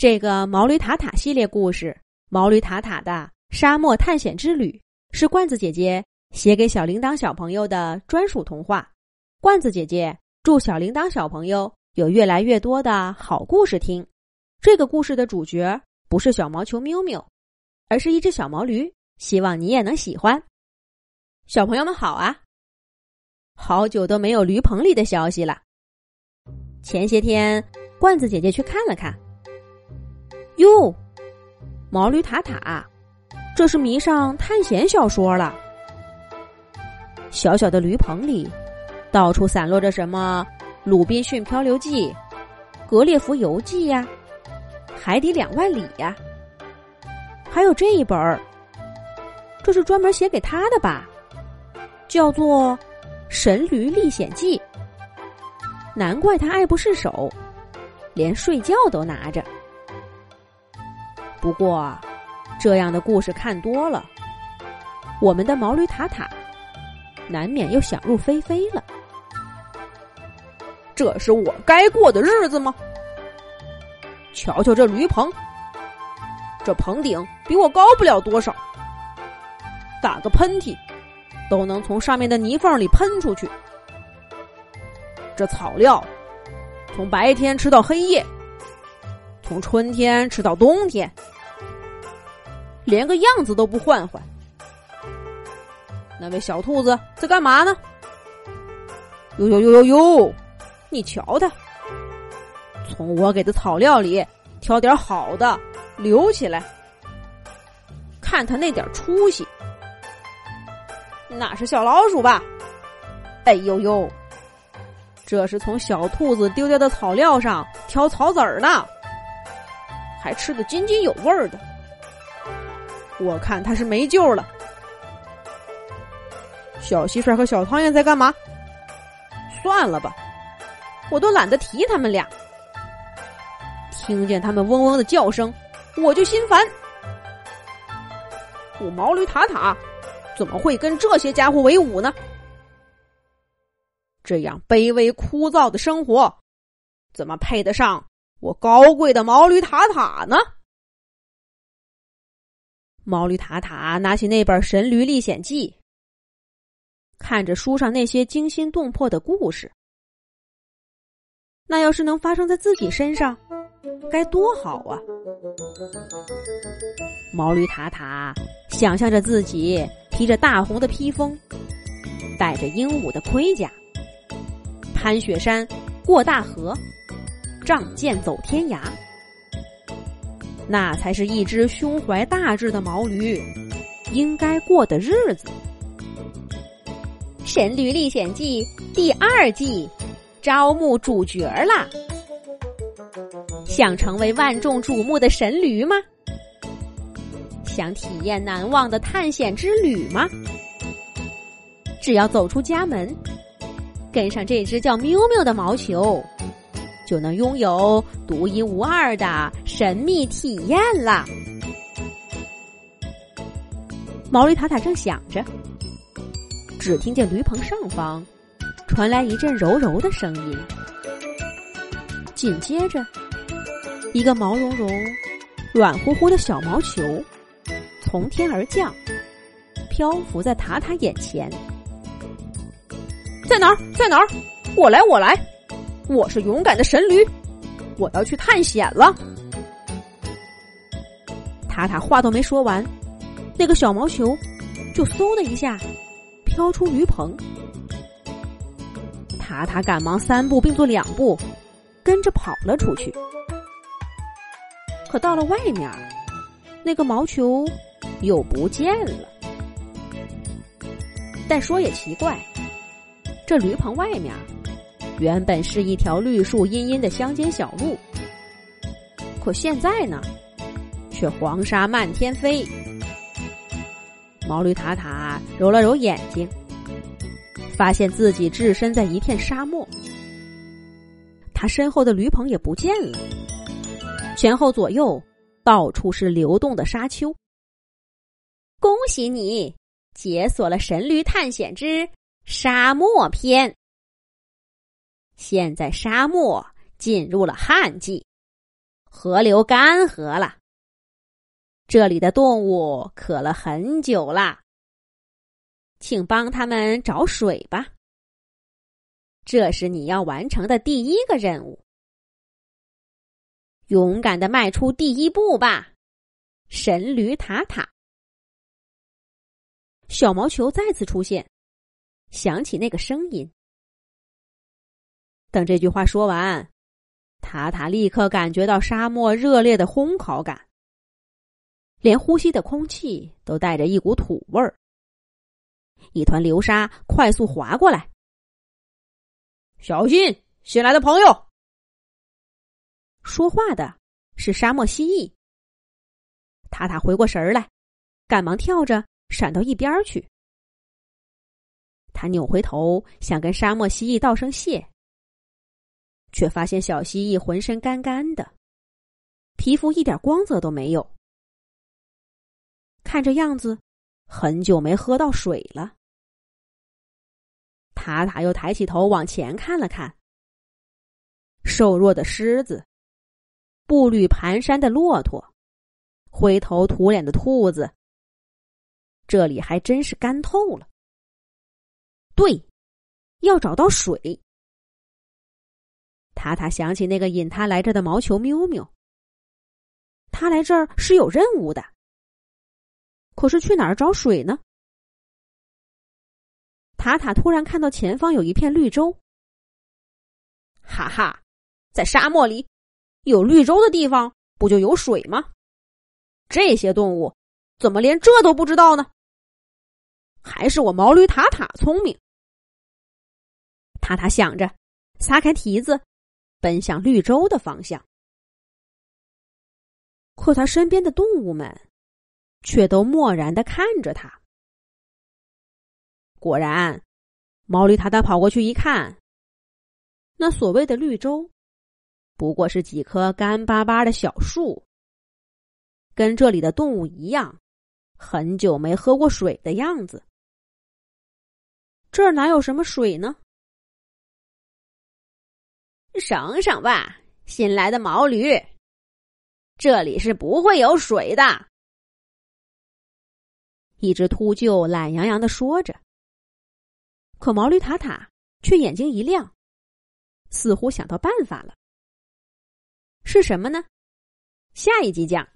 这个毛驴塔塔系列故事《毛驴塔塔的沙漠探险之旅》是罐子姐姐写给小铃铛小朋友的专属童话。罐子姐姐祝小铃铛小朋友有越来越多的好故事听。这个故事的主角不是小毛球喵喵，而是一只小毛驴。希望你也能喜欢。小朋友们好啊！好久都没有驴棚里的消息了。前些天，罐子姐姐去看了看。哟，毛驴塔塔，这是迷上探险小说了。小小的驴棚里，到处散落着什么《鲁滨逊漂流记》《格列佛游记》呀，《海底两万里》呀，还有这一本儿，这是专门写给他的吧？叫做《神驴历险记》。难怪他爱不释手，连睡觉都拿着。不过，这样的故事看多了，我们的毛驴塔塔难免又想入非非了。这是我该过的日子吗？瞧瞧这驴棚，这棚顶比我高不了多少，打个喷嚏都能从上面的泥缝里喷出去。这草料从白天吃到黑夜，从春天吃到冬天。连个样子都不换换，那位小兔子在干嘛呢？哟哟哟哟哟！你瞧他，从我给的草料里挑点好的留起来，看他那点出息，那是小老鼠吧？哎呦呦，这是从小兔子丢掉的草料上挑草籽儿呢，还吃得津津有味的。我看他是没救了。小蟋蟀和小苍蝇在干嘛？算了吧，我都懒得提他们俩。听见他们嗡嗡的叫声，我就心烦。我毛驴塔塔怎么会跟这些家伙为伍呢？这样卑微枯燥的生活，怎么配得上我高贵的毛驴塔塔呢？毛驴塔塔拿起那本《神驴历险记》，看着书上那些惊心动魄的故事。那要是能发生在自己身上，该多好啊！毛驴塔塔想象着自己披着大红的披风，戴着鹦鹉的盔甲，攀雪山，过大河，仗剑走天涯。那才是一只胸怀大志的毛驴应该过的日子。《神驴历险记》第二季招募主角啦！想成为万众瞩目的神驴吗？想体验难忘的探险之旅吗？只要走出家门，跟上这只叫喵喵的毛球。就能拥有独一无二的神秘体验了。毛驴塔塔正想着，只听见驴棚上方传来一阵柔柔的声音，紧接着，一个毛茸茸、软乎乎的小毛球从天而降，漂浮在塔塔眼前。在哪儿？在哪儿？我来，我来。我是勇敢的神驴，我要去探险了。塔塔话都没说完，那个小毛球就嗖的一下飘出驴棚。塔塔赶忙三步并作两步，跟着跑了出去。可到了外面，那个毛球又不见了。但说也奇怪，这驴棚外面。原本是一条绿树茵茵的乡间小路，可现在呢，却黄沙漫天飞。毛驴塔塔揉了揉眼睛，发现自己置身在一片沙漠。他身后的驴棚也不见了，前后左右到处是流动的沙丘。恭喜你解锁了《神驴探险之沙漠篇》。现在沙漠进入了旱季，河流干涸了，这里的动物渴了很久啦，请帮他们找水吧。这是你要完成的第一个任务。勇敢的迈出第一步吧，神驴塔塔。小毛球再次出现，响起那个声音。等这句话说完，塔塔立刻感觉到沙漠热烈的烘烤感，连呼吸的空气都带着一股土味儿。一团流沙快速滑过来，小心！新来的朋友。说话的是沙漠蜥蜴。塔塔回过神来，赶忙跳着闪到一边去。他扭回头想跟沙漠蜥蜴道声谢。却发现小蜥蜴浑身干干的，皮肤一点光泽都没有，看这样子，很久没喝到水了。塔塔又抬起头往前看了看，瘦弱的狮子，步履蹒跚的骆驼，灰头土脸的兔子，这里还真是干透了。对，要找到水。塔塔想起那个引他来这的毛球喵喵，他来这儿是有任务的。可是去哪儿找水呢？塔塔突然看到前方有一片绿洲，哈哈，在沙漠里有绿洲的地方不就有水吗？这些动物怎么连这都不知道呢？还是我毛驴塔塔聪明。塔塔想着，撒开蹄子。奔向绿洲的方向，可他身边的动物们却都漠然的看着他。果然，毛驴塔塔跑过去一看，那所谓的绿洲，不过是几棵干巴巴的小树，跟这里的动物一样，很久没喝过水的样子。这儿哪有什么水呢？省省吧，新来的毛驴，这里是不会有水的。一只秃鹫懒洋洋的说着，可毛驴塔塔却眼睛一亮，似乎想到办法了。是什么呢？下一集讲。